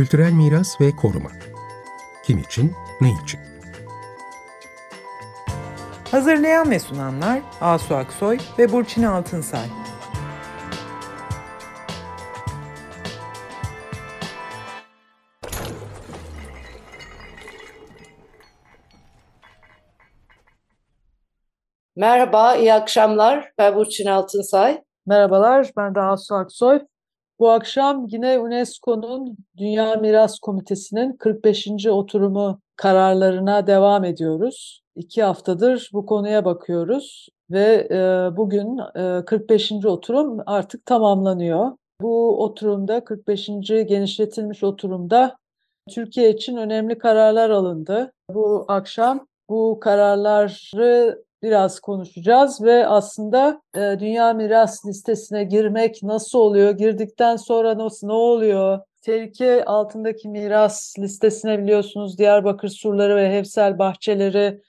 Kültürel miras ve koruma. Kim için, ne için? Hazırlayan ve sunanlar Asu Aksoy ve Burçin Altınsay. Merhaba, iyi akşamlar. Ben Burçin Altınsay. Merhabalar, ben de Asu Aksoy. Bu akşam yine UNESCO'nun Dünya Miras Komitesi'nin 45. oturumu kararlarına devam ediyoruz. İki haftadır bu konuya bakıyoruz ve e, bugün e, 45. oturum artık tamamlanıyor. Bu oturumda 45. genişletilmiş oturumda Türkiye için önemli kararlar alındı. Bu akşam bu kararları biraz konuşacağız ve aslında e, Dünya Miras Listesi'ne girmek nasıl oluyor, girdikten sonra nasıl ne oluyor, tehlike altındaki miras listesine biliyorsunuz Diyarbakır surları ve Hevsel bahçeleri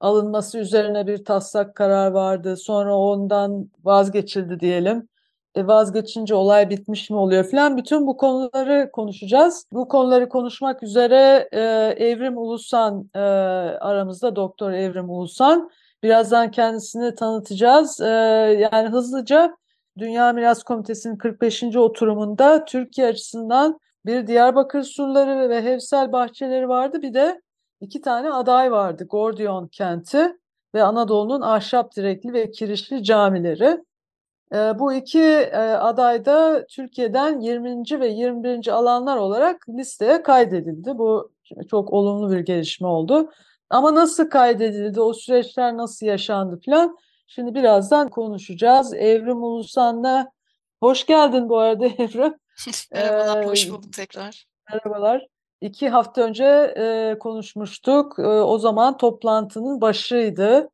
alınması üzerine bir taslak karar vardı. Sonra ondan vazgeçildi diyelim. E, vazgeçince olay bitmiş mi oluyor falan. Bütün bu konuları konuşacağız. Bu konuları konuşmak üzere e, Evrim Ulusan e, aramızda Doktor Evrim Ulusan. Birazdan kendisini tanıtacağız. Ee, yani hızlıca Dünya Miras Komitesi'nin 45. oturumunda Türkiye açısından bir Diyarbakır surları ve Hevsel bahçeleri vardı. Bir de iki tane aday vardı. Gordiyon kenti ve Anadolu'nun ahşap direkli ve kirişli camileri. Ee, bu iki e, aday da Türkiye'den 20. ve 21. alanlar olarak listeye kaydedildi. Bu çok olumlu bir gelişme oldu. Ama nasıl kaydedildi, o süreçler nasıl yaşandı falan. Şimdi birazdan konuşacağız. Evrim Ulusan'la hoş geldin bu arada Evrim. Merhabalar, ee, hoş bulduk tekrar. Merhabalar. İki hafta önce e, konuşmuştuk. E, o zaman toplantının başıydı.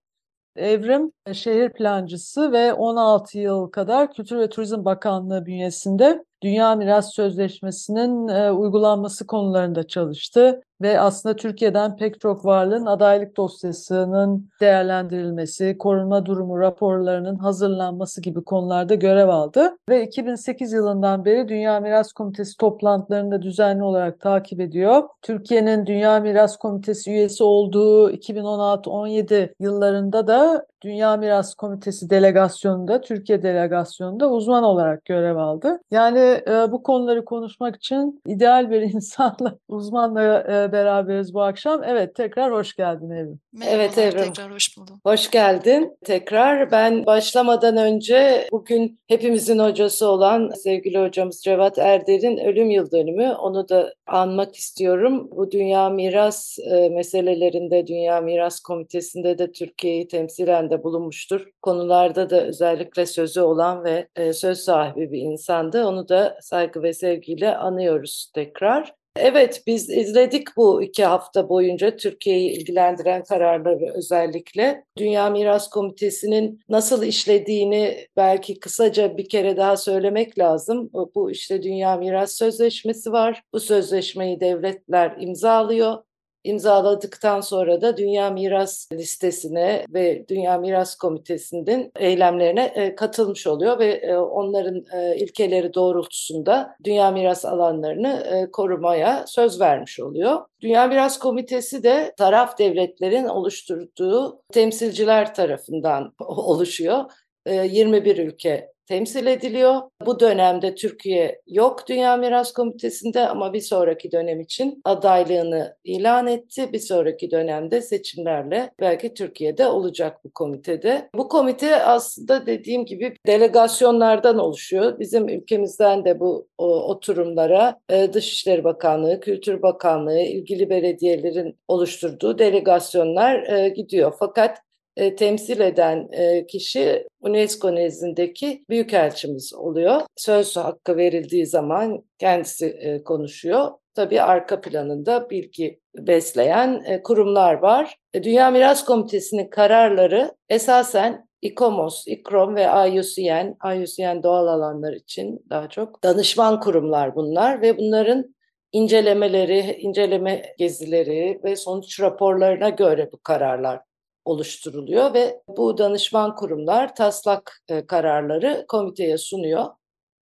Evrim şehir plancısı ve 16 yıl kadar Kültür ve Turizm Bakanlığı bünyesinde Dünya Miras Sözleşmesi'nin e, uygulanması konularında çalıştı ve aslında Türkiye'den pek çok varlığın adaylık dosyasının değerlendirilmesi, korunma durumu raporlarının hazırlanması gibi konularda görev aldı. Ve 2008 yılından beri Dünya Miras Komitesi toplantılarında düzenli olarak takip ediyor. Türkiye'nin Dünya Miras Komitesi üyesi olduğu 2016-17 yıllarında da Dünya Miras Komitesi delegasyonunda, Türkiye delegasyonunda uzman olarak görev aldı. Yani e, bu konuları konuşmak için ideal bir insanla, uzmanla e, beraberiz bu akşam. Evet, tekrar hoş geldin Evrim. Merhabalar, evet Evrim. Tekrar hoş buldum. Hoş geldin tekrar. Ben başlamadan önce bugün hepimizin hocası olan sevgili hocamız Cevat Erder'in ölüm yıl dönümü. Onu da anmak istiyorum. Bu Dünya Miras e, meselelerinde, Dünya Miras Komitesi'nde de Türkiye'yi temsilen de bulunmuştur. Konularda da özellikle sözü olan ve e, söz sahibi bir insandı. Onu da saygı ve sevgiyle anıyoruz tekrar. Evet biz izledik bu iki hafta boyunca Türkiye'yi ilgilendiren kararları özellikle. Dünya Miras Komitesi'nin nasıl işlediğini belki kısaca bir kere daha söylemek lazım. Bu işte Dünya Miras Sözleşmesi var. Bu sözleşmeyi devletler imzalıyor imzaladıktan sonra da Dünya Miras listesine ve Dünya Miras Komitesi'nin eylemlerine e, katılmış oluyor ve e, onların e, ilkeleri doğrultusunda Dünya Miras alanlarını korumaya söz vermiş oluyor. Dünya Miras Komitesi de taraf devletlerin oluşturduğu temsilciler tarafından oluşuyor. 21 ülke temsil ediliyor. Bu dönemde Türkiye yok Dünya Miras Komitesi'nde ama bir sonraki dönem için adaylığını ilan etti. Bir sonraki dönemde seçimlerle belki Türkiye'de olacak bu komitede. Bu komite aslında dediğim gibi delegasyonlardan oluşuyor. Bizim ülkemizden de bu oturumlara e, Dışişleri Bakanlığı, Kültür Bakanlığı, ilgili belediyelerin oluşturduğu delegasyonlar e, gidiyor. Fakat e, temsil eden e, kişi UNESCO nezdindeki büyükelçimiz oluyor. Söz hakkı verildiği zaman kendisi e, konuşuyor. Tabii arka planında bilgi besleyen e, kurumlar var. E, Dünya Miras Komitesi'nin kararları esasen İKOMOS, İKROM ve IUCN, IUCN doğal alanlar için daha çok danışman kurumlar bunlar ve bunların incelemeleri, inceleme gezileri ve sonuç raporlarına göre bu kararlar oluşturuluyor ve bu danışman kurumlar taslak e, kararları komiteye sunuyor.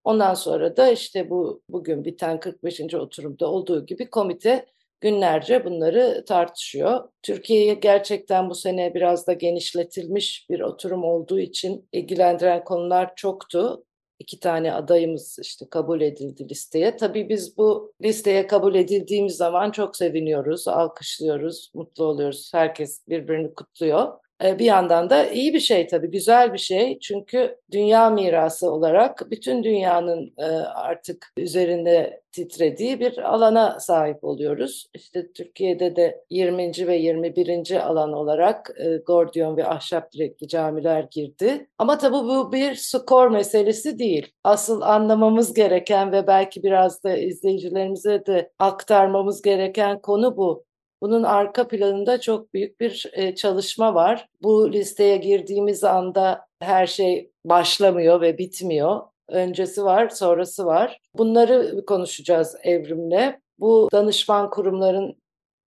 Ondan sonra da işte bu bugün biten 45. oturumda olduğu gibi komite günlerce bunları tartışıyor. Türkiye'ye gerçekten bu sene biraz da genişletilmiş bir oturum olduğu için ilgilendiren konular çoktu. İki tane adayımız işte kabul edildi listeye. Tabii biz bu listeye kabul edildiğimiz zaman çok seviniyoruz, alkışlıyoruz, mutlu oluyoruz. Herkes birbirini kutluyor. E, bir yandan da iyi bir şey tabii, güzel bir şey. Çünkü dünya mirası olarak bütün dünyanın e, artık üzerinde titrediği bir alana sahip oluyoruz. İşte Türkiye'de de 20. ve 21. alan olarak e, Gordiyon ve ahşap direkli camiler girdi. Ama tabii bu bir skor meselesi değil. Asıl anlamamız gereken ve belki biraz da izleyicilerimize de aktarmamız gereken konu bu. Bunun arka planında çok büyük bir e, çalışma var. Bu listeye girdiğimiz anda her şey başlamıyor ve bitmiyor. Öncesi var, sonrası var. Bunları konuşacağız Evrim'le. Bu danışman kurumların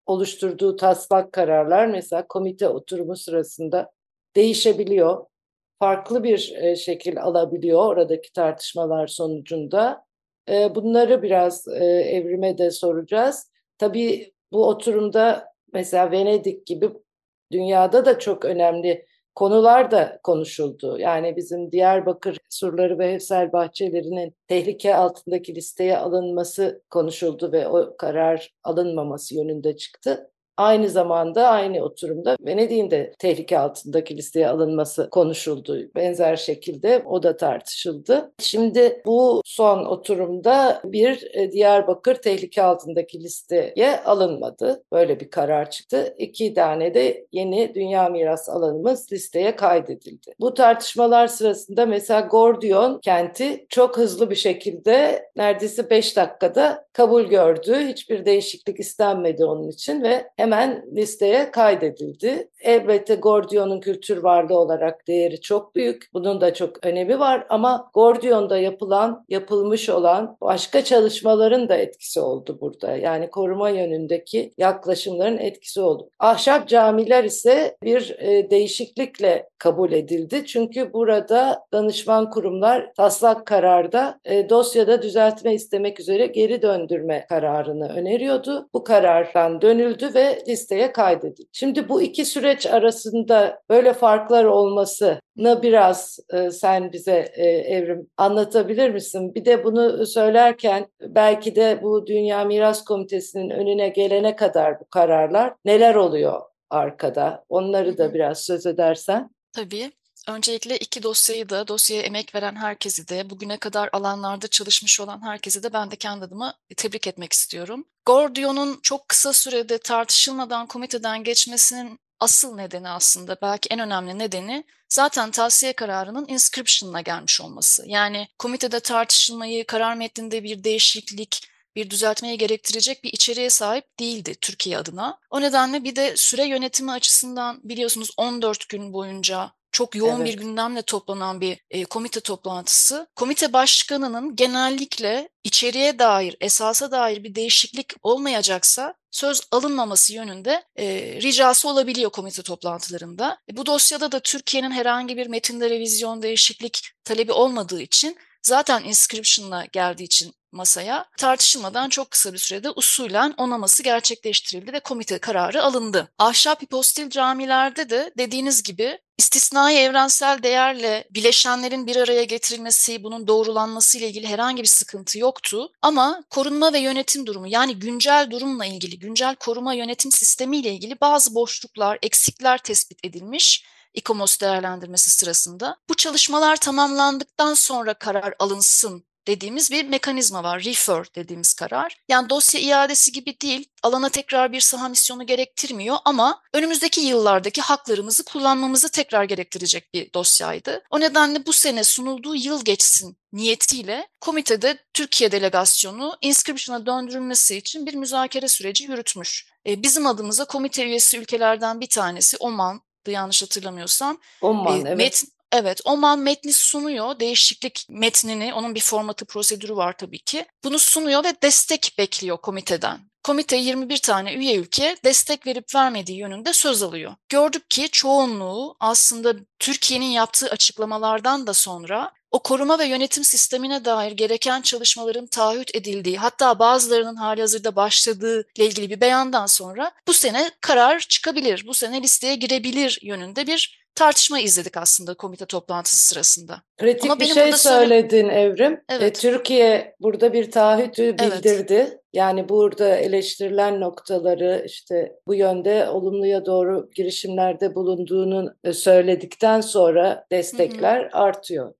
oluşturduğu taslak kararlar mesela komite oturumu sırasında değişebiliyor. Farklı bir e, şekil alabiliyor oradaki tartışmalar sonucunda. E, bunları biraz evrime de soracağız. Tabii bu oturumda mesela Venedik gibi dünyada da çok önemli konular da konuşuldu. Yani bizim Diyarbakır surları ve evsel bahçelerinin tehlike altındaki listeye alınması konuşuldu ve o karar alınmaması yönünde çıktı. Aynı zamanda aynı oturumda Venedik'in de tehlike altındaki listeye alınması konuşuldu. Benzer şekilde o da tartışıldı. Şimdi bu son oturumda bir e, Diyarbakır tehlike altındaki listeye alınmadı. Böyle bir karar çıktı. İki tane de yeni dünya miras alanımız listeye kaydedildi. Bu tartışmalar sırasında mesela Gordiyon kenti çok hızlı bir şekilde neredeyse 5 dakikada kabul gördü. Hiçbir değişiklik istenmedi onun için ve hemen listeye kaydedildi. Elbette Gordion'un kültür varlığı olarak değeri çok büyük. Bunun da çok önemi var ama Gordion'da yapılan, yapılmış olan başka çalışmaların da etkisi oldu burada. Yani koruma yönündeki yaklaşımların etkisi oldu. Ahşap camiler ise bir e, değişiklikle kabul edildi. Çünkü burada danışman kurumlar taslak kararda e, dosyada düzeltme istemek üzere geri döndürme kararını öneriyordu. Bu karardan dönüldü ve listeye kaydedildi. Şimdi bu iki süreç arasında böyle farklar olmasını biraz e, sen bize e, Evrim anlatabilir misin? Bir de bunu söylerken belki de bu Dünya Miras Komitesi'nin önüne gelene kadar bu kararlar neler oluyor arkada? Onları da biraz söz edersen. Tabii. Öncelikle iki dosyayı da, dosyaya emek veren herkesi de, bugüne kadar alanlarda çalışmış olan herkesi de ben de kendi adıma tebrik etmek istiyorum. Gordion'un çok kısa sürede tartışılmadan komiteden geçmesinin asıl nedeni aslında belki en önemli nedeni zaten tavsiye kararının inscription'ına gelmiş olması. Yani komitede tartışılmayı, karar metninde bir değişiklik, bir düzeltmeyi gerektirecek bir içeriğe sahip değildi Türkiye adına. O nedenle bir de süre yönetimi açısından biliyorsunuz 14 gün boyunca çok yoğun evet. bir gündemle toplanan bir e, komite toplantısı. Komite başkanının genellikle içeriye dair, esasa dair bir değişiklik olmayacaksa söz alınmaması yönünde e, ricası olabiliyor komite toplantılarında. E, bu dosyada da Türkiye'nin herhangi bir metinde revizyon değişiklik talebi olmadığı için zaten inscription'la geldiği için masaya tartışılmadan çok kısa bir sürede usulen onaması gerçekleştirildi ve komite kararı alındı. Ahşap hipostil camilerde de dediğiniz gibi istisnai evrensel değerle bileşenlerin bir araya getirilmesi, bunun doğrulanması ile ilgili herhangi bir sıkıntı yoktu. Ama korunma ve yönetim durumu yani güncel durumla ilgili, güncel koruma yönetim sistemi ile ilgili bazı boşluklar, eksikler tespit edilmiş İKOMOS değerlendirmesi sırasında. Bu çalışmalar tamamlandıktan sonra karar alınsın dediğimiz bir mekanizma var. Refer dediğimiz karar. Yani dosya iadesi gibi değil, alana tekrar bir saha misyonu gerektirmiyor ama önümüzdeki yıllardaki haklarımızı kullanmamızı tekrar gerektirecek bir dosyaydı. O nedenle bu sene sunulduğu yıl geçsin niyetiyle komitede Türkiye delegasyonu inscription'a döndürülmesi için bir müzakere süreci yürütmüş. E, bizim adımıza komite üyesi ülkelerden bir tanesi Oman, yanlış hatırlamıyorsam. Oman, e, evet. Met, Evet, Oman metni sunuyor, değişiklik metnini, onun bir formatı, prosedürü var tabii ki. Bunu sunuyor ve destek bekliyor komiteden. Komite 21 tane üye ülke destek verip vermediği yönünde söz alıyor. Gördük ki çoğunluğu aslında Türkiye'nin yaptığı açıklamalardan da sonra o koruma ve yönetim sistemine dair gereken çalışmaların taahhüt edildiği hatta bazılarının hali hazırda başladığı ile ilgili bir beyandan sonra bu sene karar çıkabilir, bu sene listeye girebilir yönünde bir tartışma izledik aslında komite toplantısı sırasında. Pratik Ama bir şey söyledin söyle... Evrim. E, evet. E, Türkiye burada bir taahhütü bildirdi. Evet. Yani burada eleştirilen noktaları işte bu yönde olumluya doğru girişimlerde bulunduğunu e, söyledikten sonra destekler hı hı. artıyor.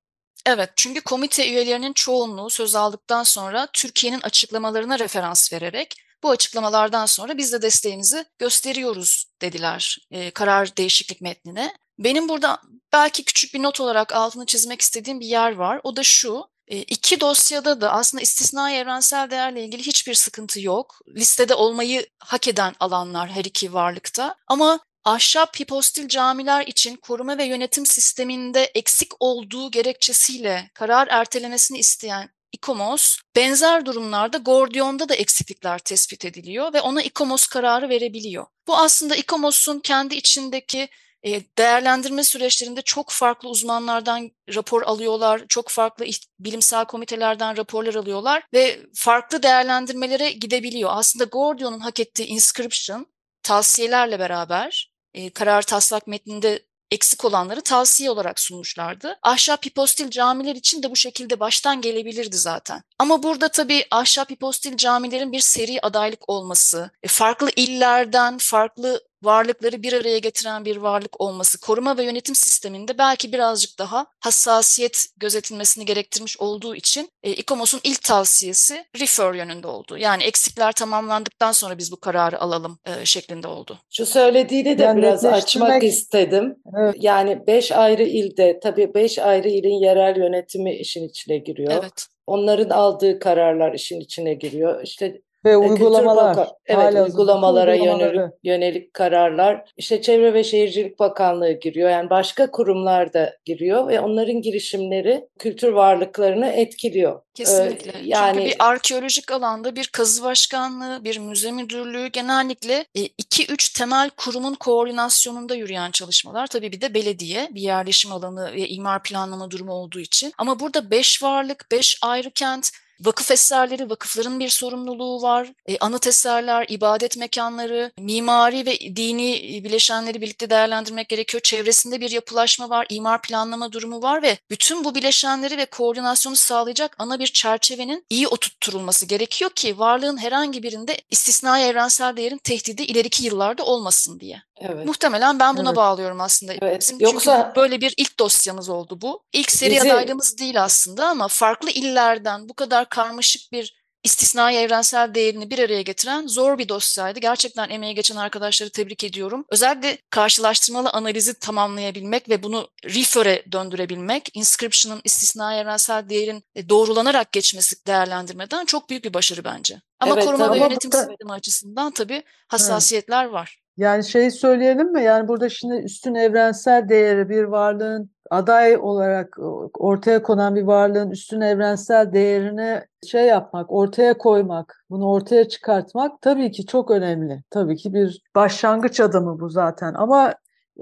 Evet, çünkü komite üyelerinin çoğunluğu söz aldıktan sonra Türkiye'nin açıklamalarına referans vererek bu açıklamalardan sonra biz de desteğimizi gösteriyoruz dediler e, karar değişiklik metnine. Benim burada belki küçük bir not olarak altını çizmek istediğim bir yer var. O da şu, e, iki dosyada da aslında istisnai evrensel değerle ilgili hiçbir sıkıntı yok. Listede olmayı hak eden alanlar her iki varlıkta. Ama ahşap hipostil camiler için koruma ve yönetim sisteminde eksik olduğu gerekçesiyle karar ertelemesini isteyen İKOMOS benzer durumlarda Gordion'da da eksiklikler tespit ediliyor ve ona İKOMOS kararı verebiliyor. Bu aslında İKOMOS'un kendi içindeki e, değerlendirme süreçlerinde çok farklı uzmanlardan rapor alıyorlar, çok farklı bilimsel komitelerden raporlar alıyorlar ve farklı değerlendirmelere gidebiliyor. Aslında Gordion'un hak ettiği inscription tavsiyelerle beraber e, karar taslak metninde eksik olanları tavsiye olarak sunmuşlardı. Ahşap hipostil camiler için de bu şekilde baştan gelebilirdi zaten. Ama burada tabii ahşap hipostil camilerin bir seri adaylık olması, e, farklı illerden, farklı varlıkları bir araya getiren bir varlık olması koruma ve yönetim sisteminde belki birazcık daha hassasiyet gözetilmesini gerektirmiş olduğu için e, İKOMOS'un ilk tavsiyesi refer yönünde oldu. Yani eksikler tamamlandıktan sonra biz bu kararı alalım e, şeklinde oldu. Şu söylediğini de yani biraz açmak istedim. Evet. Yani beş ayrı ilde tabii beş ayrı ilin yerel yönetimi işin içine giriyor. Evet. Onların aldığı kararlar işin içine giriyor. İşte ve e, uygulamalar. Evet uygulamalara yönelik, yönelik kararlar. İşte Çevre ve Şehircilik Bakanlığı giriyor. Yani başka kurumlar da giriyor ve onların girişimleri kültür varlıklarını etkiliyor. Kesinlikle. Ee, yani Çünkü bir arkeolojik alanda bir kazı başkanlığı, bir müze müdürlüğü genellikle 2-3 e, temel kurumun koordinasyonunda yürüyen çalışmalar. Tabii bir de belediye, bir yerleşim alanı ve imar planlama durumu olduğu için. Ama burada 5 varlık, 5 ayrı kent Vakıf eserleri, vakıfların bir sorumluluğu var. E, anıt eserler, ibadet mekanları, mimari ve dini bileşenleri birlikte değerlendirmek gerekiyor. Çevresinde bir yapılaşma var, imar planlama durumu var ve bütün bu bileşenleri ve koordinasyonu sağlayacak ana bir çerçevenin iyi oturtturulması gerekiyor ki varlığın herhangi birinde istisnai evrensel değerin tehdidi ileriki yıllarda olmasın diye. Evet. Muhtemelen ben buna evet. bağlıyorum aslında. Evet. Bizim Yoksa çünkü böyle bir ilk dosyamız oldu bu. İlk seri bizi... adaylığımız değil aslında ama farklı illerden bu kadar karmaşık bir istisnai evrensel değerini bir araya getiren zor bir dosyaydı. Gerçekten emeği geçen arkadaşları tebrik ediyorum. Özellikle karşılaştırmalı analizi tamamlayabilmek ve bunu refer'e döndürebilmek, inscription'ın istisnai evrensel değerin e, doğrulanarak geçmesi değerlendirmeden çok büyük bir başarı bence. Ama evet, koruma ve yönetim sistemi açısından tabii hassasiyetler evet. var. Yani şey söyleyelim mi? Yani burada şimdi üstün evrensel değeri bir varlığın aday olarak ortaya konan bir varlığın üstün evrensel değerini şey yapmak, ortaya koymak, bunu ortaya çıkartmak tabii ki çok önemli. Tabii ki bir başlangıç adımı bu zaten ama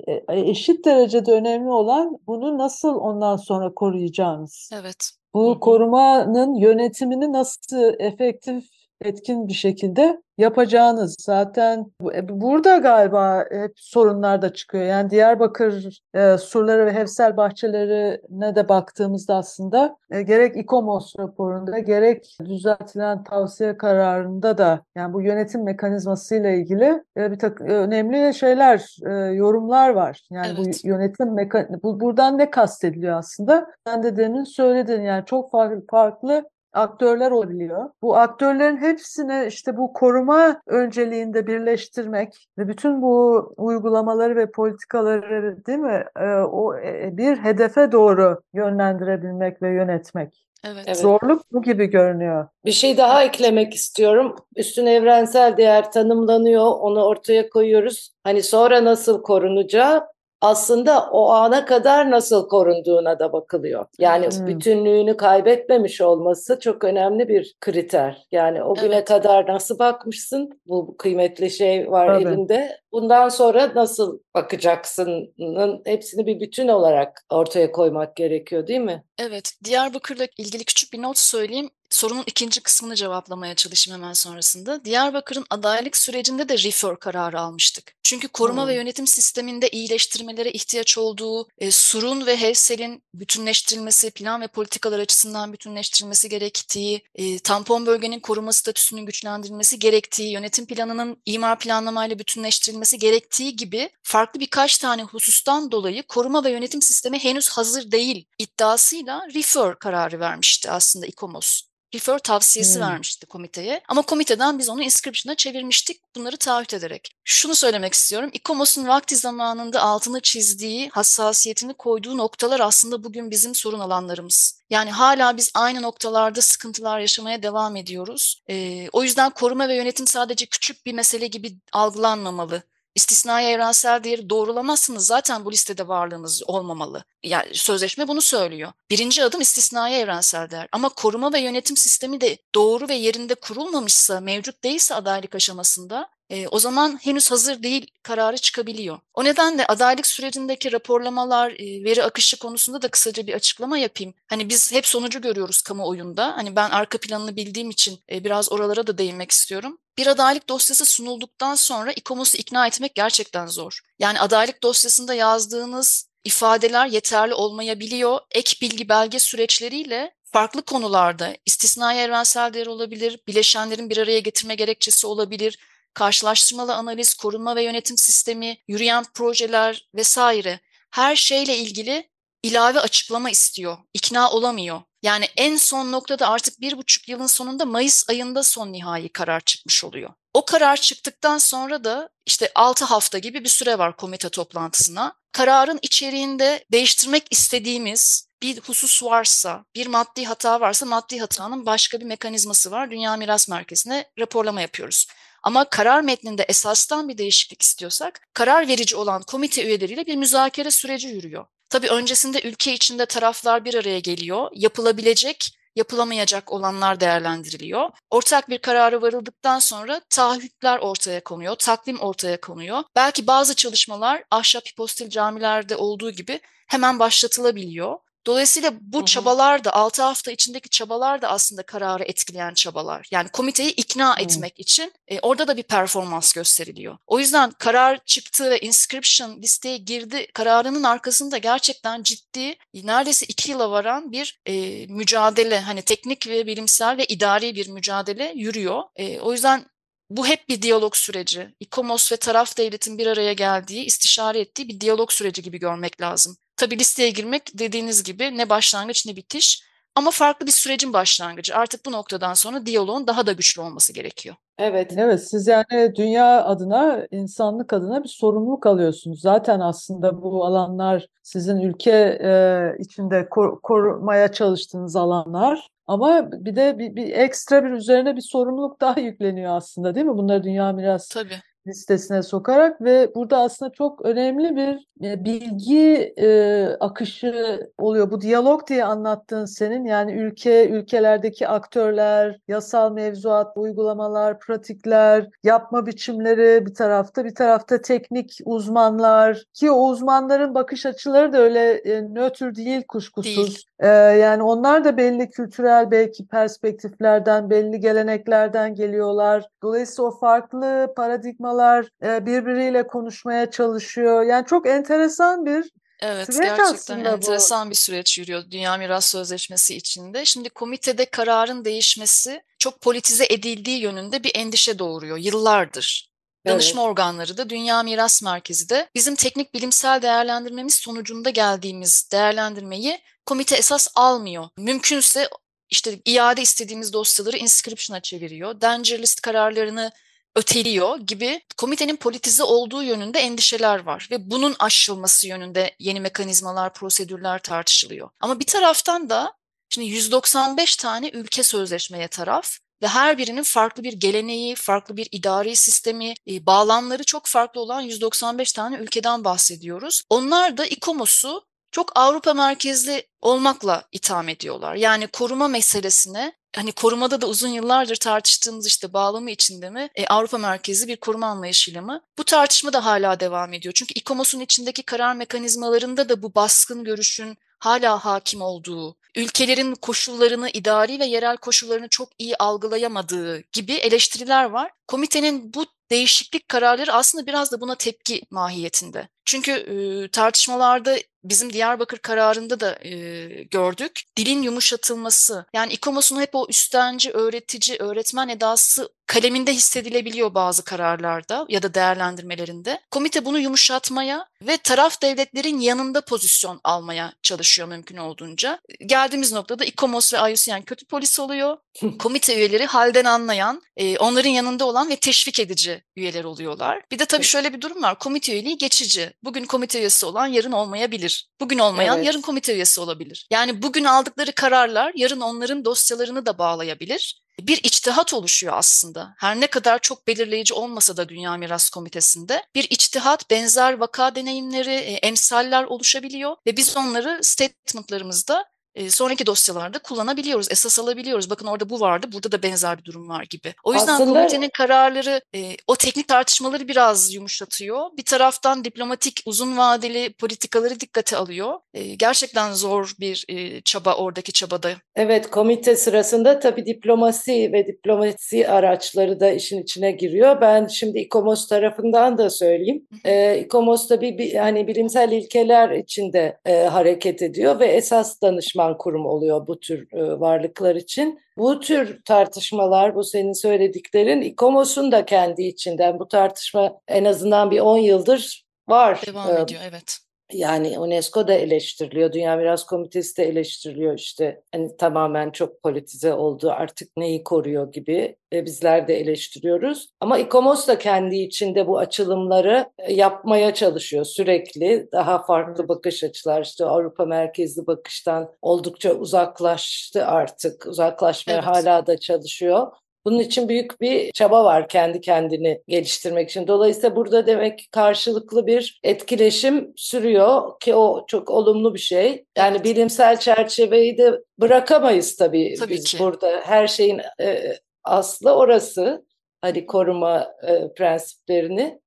e, e, eşit derecede önemli olan bunu nasıl ondan sonra koruyacağınız. Evet. Bu korumanın yönetimini nasıl efektif etkin bir şekilde yapacağınız. Zaten e, burada galiba hep sorunlar da çıkıyor. Yani Diyarbakır e, surları ve hevsel bahçelerine de baktığımızda aslında e, gerek İKOMOS raporunda gerek düzeltilen tavsiye kararında da yani bu yönetim mekanizması ile ilgili e, bir takım önemli şeyler, e, yorumlar var. Yani evet. bu yönetim mekan bu buradan ne kastediliyor aslında? Sen de demin söyledin yani çok farklı farklı aktörler olabiliyor. Bu aktörlerin hepsini işte bu koruma önceliğinde birleştirmek ve bütün bu uygulamaları ve politikaları değil mi e, o e, bir hedefe doğru yönlendirebilmek ve yönetmek. Evet. evet. Zorluk bu gibi görünüyor. Bir şey daha eklemek istiyorum. Üstün evrensel değer tanımlanıyor, onu ortaya koyuyoruz. Hani sonra nasıl korunacağı aslında o ana kadar nasıl korunduğuna da bakılıyor. Yani Hmm. bütünlüğünü kaybetmemiş olması çok önemli bir kriter. Yani o güne Evet. kadar nasıl bakmışsın? Bu kıymetli şey var Tabii. elinde. Bundan sonra nasıl bakacaksının hepsini bir bütün olarak ortaya koymak gerekiyor değil mi? Evet, Diyarbakır'la ilgili küçük bir not söyleyeyim. Sorunun ikinci kısmını cevaplamaya çalışayım hemen sonrasında. Diyarbakır'ın adaylık sürecinde de refer kararı almıştık. Çünkü koruma Hmm. ve yönetim sisteminde iyileştirmelere ihtiyaç olduğu, e, Sur'un ve HEVSEL'in bütünleştirilmesi, plan ve politikalar açısından bütünleştirilmesi gerektiği, e, tampon bölgenin koruma statüsünün güçlendirilmesi gerektiği, yönetim planının imar planlamayla bütünleştirilmesi gerektiği gibi farklı birkaç tane husustan dolayı koruma ve yönetim sistemi henüz hazır değil iddiasıyla refer kararı vermişti aslında İKOMOS. Refer tavsiyesi Hmm. vermişti komiteye. Ama komiteden biz onu inscription'a çevirmiştik bunları taahhüt ederek. Şunu söylemek istiyorum. İKOMOS'un vakti zamanında altını çizdiği, hassasiyetini koyduğu noktalar aslında bugün bizim sorun alanlarımız. Yani hala biz aynı noktalarda sıkıntılar yaşamaya devam ediyoruz. Ee, o yüzden koruma ve yönetim sadece küçük bir mesele gibi algılanmamalı. İstisnai evrensel değeri doğrulamazsınız zaten bu listede varlığınız olmamalı. Yani sözleşme bunu söylüyor. Birinci adım istisnai evrensel değer. Ama koruma ve yönetim sistemi de doğru ve yerinde kurulmamışsa, mevcut değilse adaylık aşamasında e, o zaman henüz hazır değil kararı çıkabiliyor. O nedenle adaylık sürecindeki raporlamalar, e, veri akışı konusunda da kısaca bir açıklama yapayım. Hani biz hep sonucu görüyoruz kamuoyunda. Hani ben arka planını bildiğim için e, biraz oralara da değinmek istiyorum. Bir adaylık dosyası sunulduktan sonra İKOMOS'u ikna etmek gerçekten zor. Yani adaylık dosyasında yazdığınız ifadeler yeterli olmayabiliyor. Ek bilgi belge süreçleriyle farklı konularda istisnai evrensel değer olabilir, bileşenlerin bir araya getirme gerekçesi olabilir, karşılaştırmalı analiz, korunma ve yönetim sistemi, yürüyen projeler vesaire her şeyle ilgili ilave açıklama istiyor. İkna olamıyor. Yani en son noktada artık bir buçuk yılın sonunda Mayıs ayında son nihai karar çıkmış oluyor. O karar çıktıktan sonra da işte 6 hafta gibi bir süre var komite toplantısına. Kararın içeriğinde değiştirmek istediğimiz bir husus varsa, bir maddi hata varsa maddi hatanın başka bir mekanizması var. Dünya Miras Merkezi'ne raporlama yapıyoruz. Ama karar metninde esastan bir değişiklik istiyorsak karar verici olan komite üyeleriyle bir müzakere süreci yürüyor. Tabii öncesinde ülke içinde taraflar bir araya geliyor. Yapılabilecek, yapılamayacak olanlar değerlendiriliyor. Ortak bir karara varıldıktan sonra taahhütler ortaya konuyor, takvim ortaya konuyor. Belki bazı çalışmalar ahşap hipostil camilerde olduğu gibi hemen başlatılabiliyor. Dolayısıyla bu Hı hı. çabalar da 6 hafta içindeki çabalar da aslında kararı etkileyen çabalar. Yani komiteyi ikna Hı. etmek için e, orada da bir performans gösteriliyor. O yüzden karar çıktı ve inscription listeye girdi kararının arkasında gerçekten ciddi neredeyse iki yıla varan bir e, mücadele hani teknik ve bilimsel ve idari bir mücadele yürüyor. E, o yüzden bu hep bir diyalog süreci. İKOMOS ve taraf devletin bir araya geldiği, istişare ettiği bir diyalog süreci gibi görmek lazım. Tabii listeye girmek dediğiniz gibi ne başlangıç ne bitiş ama farklı bir sürecin başlangıcı. Artık bu noktadan sonra diyaloğun daha da güçlü olması gerekiyor. Evet. Evet, siz yani dünya adına, insanlık adına bir sorumluluk alıyorsunuz. Zaten aslında bu alanlar sizin ülke e, içinde kor- korumaya çalıştığınız alanlar. Ama bir de bir, bir ekstra bir üzerine bir sorumluluk daha yükleniyor aslında, değil mi? Bunları Dünya Miras Tabii. Listesine sokarak ve burada aslında çok önemli bir e, bilgi e, akışı oluyor. Bu diyalog diye anlattığın senin yani ülke, ülkelerdeki aktörler, yasal mevzuat, uygulamalar, pratikler, yapma biçimleri bir tarafta, bir tarafta teknik uzmanlar ki o uzmanların bakış açıları da öyle e, nötr değil kuşkusuz. Değil. Ee, yani onlar da belli kültürel belki perspektiflerden, belli geleneklerden geliyorlar. Dolayısıyla o farklı paradigmalar e, birbiriyle konuşmaya çalışıyor. Yani çok enteresan bir Evet, süreç gerçekten aslında bu. enteresan bir süreç yürüyor Dünya Miras Sözleşmesi içinde. Şimdi komitede kararın değişmesi çok politize edildiği yönünde bir endişe doğuruyor yıllardır. Danışma organları da Dünya Miras Merkezi de bizim teknik bilimsel değerlendirmemiz sonucunda geldiğimiz değerlendirmeyi komite esas almıyor. Mümkünse işte iade istediğimiz dosyaları inscription'a çeviriyor. Danger list kararlarını öteliyor gibi komitenin politize olduğu yönünde endişeler var ve bunun aşılması yönünde yeni mekanizmalar, prosedürler tartışılıyor. Ama bir taraftan da şimdi 195 tane ülke sözleşmeye taraf ve her birinin farklı bir geleneği, farklı bir idari sistemi, e, bağlamları çok farklı olan 195 tane ülkeden bahsediyoruz. Onlar da İKOMOS'u çok Avrupa merkezli olmakla itham ediyorlar. Yani koruma meselesine hani korumada da uzun yıllardır tartıştığımız işte bağlamı içinde mi e, Avrupa merkezli bir koruma anlayışıyla mı? Bu tartışma da hala devam ediyor. Çünkü İKOMOS'un içindeki karar mekanizmalarında da bu baskın görüşün hala hakim olduğu, ülkelerin koşullarını, idari ve yerel koşullarını çok iyi algılayamadığı gibi eleştiriler var. Komitenin bu değişiklik kararları aslında biraz da buna tepki mahiyetinde. Çünkü e, tartışmalarda bizim Diyarbakır kararında da e, gördük. Dilin yumuşatılması yani İKOMOS'un hep o üstenci, öğretici, öğretmen edası kaleminde hissedilebiliyor bazı kararlarda ya da değerlendirmelerinde. Komite bunu yumuşatmaya ve taraf devletlerin yanında pozisyon almaya çalışıyor mümkün olduğunca. Geldiğimiz noktada İKOMOS ve IUCN kötü polis oluyor. Komite üyeleri halden anlayan, e, onların yanında olan ve teşvik edici üyeler oluyorlar. Bir de tabii şöyle bir durum var. Komite üyeliği geçici. Bugün komite üyesi olan yarın olmayabilir. Bugün olmayan evet. yarın komite üyesi olabilir. Yani bugün aldıkları kararlar yarın onların dosyalarını da bağlayabilir bir içtihat oluşuyor aslında. Her ne kadar çok belirleyici olmasa da Dünya Miras Komitesi'nde bir içtihat, benzer vaka deneyimleri, e, emsaller oluşabiliyor ve biz onları statementlarımızda sonraki dosyalarda kullanabiliyoruz, esas alabiliyoruz. Bakın orada bu vardı, burada da benzer bir durum var gibi. O yüzden Aslında... komitenin kararları o teknik tartışmaları biraz yumuşatıyor. Bir taraftan diplomatik uzun vadeli politikaları dikkate alıyor. Gerçekten zor bir çaba oradaki çabada. Evet, komite sırasında tabii diplomasi ve diplomasi araçları da işin içine giriyor. Ben şimdi İKOMOS tarafından da söyleyeyim. Ee, İKOMOS tabii bir, hani bilimsel ilkeler içinde e, hareket ediyor ve esas danışman danışman kurum oluyor bu tür e, varlıklar için. Bu tür tartışmalar, bu senin söylediklerin İKOMOS'un da kendi içinden bu tartışma en azından bir 10 yıldır var. Devam ee, ediyor evet. Yani UNESCO da eleştiriliyor, Dünya Miras Komitesi de eleştiriliyor işte hani tamamen çok politize oldu artık neyi koruyor gibi e, bizler de eleştiriyoruz. Ama İKOMOS da kendi içinde bu açılımları e, yapmaya çalışıyor sürekli. Daha farklı bakış açılar işte Avrupa merkezli bakıştan oldukça uzaklaştı artık. Uzaklaşmaya evet. hala da çalışıyor. Bunun için büyük bir çaba var kendi kendini geliştirmek için. Dolayısıyla burada demek karşılıklı bir etkileşim sürüyor ki o çok olumlu bir şey. Yani bilimsel çerçeveyi de bırakamayız tabii, tabii biz ki. burada. Her şeyin e, aslı orası. Hani koruma e, prensiplerini.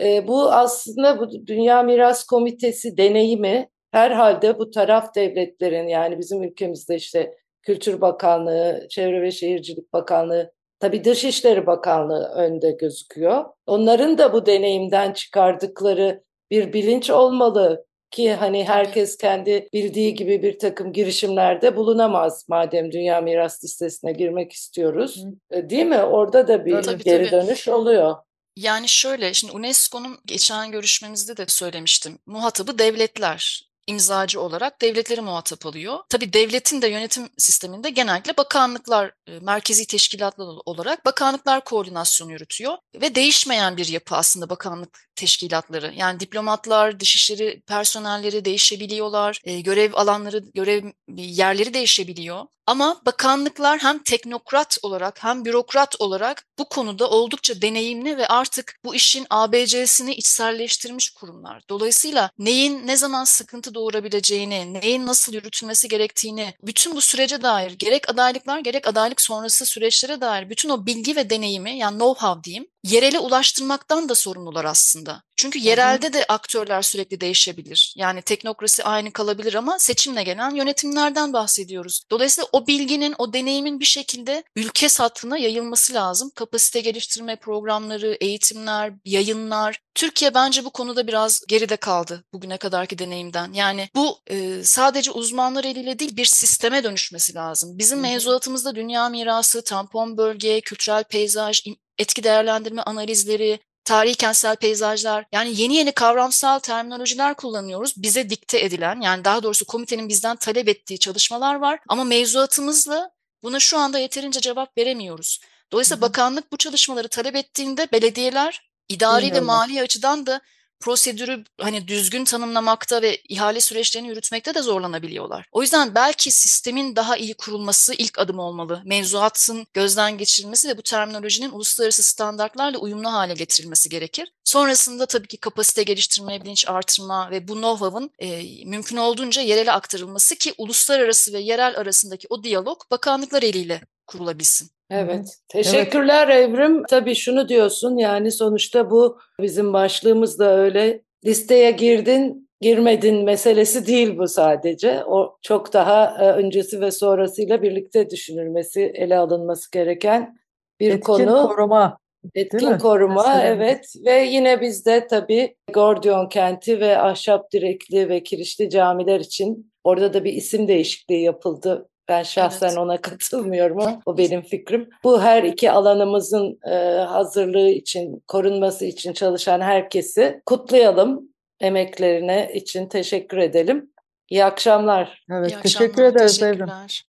E, bu aslında bu Dünya Miras Komitesi deneyimi herhalde bu taraf devletlerin yani bizim ülkemizde işte Kültür Bakanlığı, Çevre ve Şehircilik Bakanlığı Tabii Dışişleri Bakanlığı önde gözüküyor. Onların da bu deneyimden çıkardıkları bir bilinç olmalı ki hani herkes kendi bildiği gibi bir takım girişimlerde bulunamaz madem Dünya Miras Listesi'ne girmek istiyoruz. Hı. Değil mi? Orada da bir tabii, geri tabii. dönüş oluyor. Yani şöyle, şimdi UNESCO'nun geçen görüşmemizde de söylemiştim. Muhatabı devletler imzacı olarak devletleri muhatap alıyor. Tabii devletin de yönetim sisteminde genellikle bakanlıklar, e, merkezi teşkilatlar olarak bakanlıklar koordinasyonu yürütüyor ve değişmeyen bir yapı aslında bakanlık teşkilatları. Yani diplomatlar, dışişleri personelleri değişebiliyorlar, e, görev alanları, görev yerleri değişebiliyor. Ama bakanlıklar hem teknokrat olarak hem bürokrat olarak bu konuda oldukça deneyimli ve artık bu işin ABC'sini içselleştirmiş kurumlar. Dolayısıyla neyin ne zaman sıkıntı doğurabileceğini, neyin nasıl yürütülmesi gerektiğini, bütün bu sürece dair gerek adaylıklar gerek adaylık sonrası süreçlere dair bütün o bilgi ve deneyimi yani know-how diyeyim yerele ulaştırmaktan da sorumlular aslında. Çünkü yerelde de aktörler sürekli değişebilir. Yani teknokrasi aynı kalabilir ama seçimle gelen yönetimlerden bahsediyoruz. Dolayısıyla o bilginin, o deneyimin bir şekilde ülke satına yayılması lazım. Kapasite geliştirme programları, eğitimler, yayınlar. Türkiye bence bu konuda biraz geride kaldı bugüne kadarki deneyimden. Yani bu e, sadece uzmanlar eliyle değil bir sisteme dönüşmesi lazım. Bizim mevzuatımızda dünya mirası, tampon bölge, kültürel peyzaj, etki değerlendirme analizleri, tarihi kentsel peyzajlar yani yeni yeni kavramsal terminolojiler kullanıyoruz. Bize dikte edilen yani daha doğrusu komitenin bizden talep ettiği çalışmalar var ama mevzuatımızla buna şu anda yeterince cevap veremiyoruz. Dolayısıyla Hı-hı. bakanlık bu çalışmaları talep ettiğinde belediyeler idari Bilmiyorum. ve mali açıdan da prosedürü hani düzgün tanımlamakta ve ihale süreçlerini yürütmekte de zorlanabiliyorlar. O yüzden belki sistemin daha iyi kurulması ilk adım olmalı. Mevzuatın gözden geçirilmesi ve bu terminolojinin uluslararası standartlarla uyumlu hale getirilmesi gerekir. Sonrasında tabii ki kapasite geliştirme, bilinç artırma ve bu know-how'ın e, mümkün olduğunca yerele aktarılması ki uluslararası ve yerel arasındaki o diyalog bakanlıklar eliyle kurulabilsin. Evet. Teşekkürler evet. Evrim. Tabii şunu diyorsun yani sonuçta bu bizim başlığımız da öyle. Listeye girdin, girmedin meselesi değil bu sadece. O çok daha öncesi ve sonrasıyla birlikte düşünülmesi, ele alınması gereken bir Etkin konu. koruma. Etkin koruma Mesela. evet ve yine bizde tabii Gordiyon kenti ve ahşap direkli ve kirişli camiler için orada da bir isim değişikliği yapıldı ben şahsen evet. ona katılmıyorum ama o benim fikrim. Bu her iki alanımızın e, hazırlığı için, korunması için çalışan herkesi kutlayalım. Emeklerine için teşekkür edelim. İyi akşamlar. Evet, İyi teşekkür akşamlar, ederiz Evrim.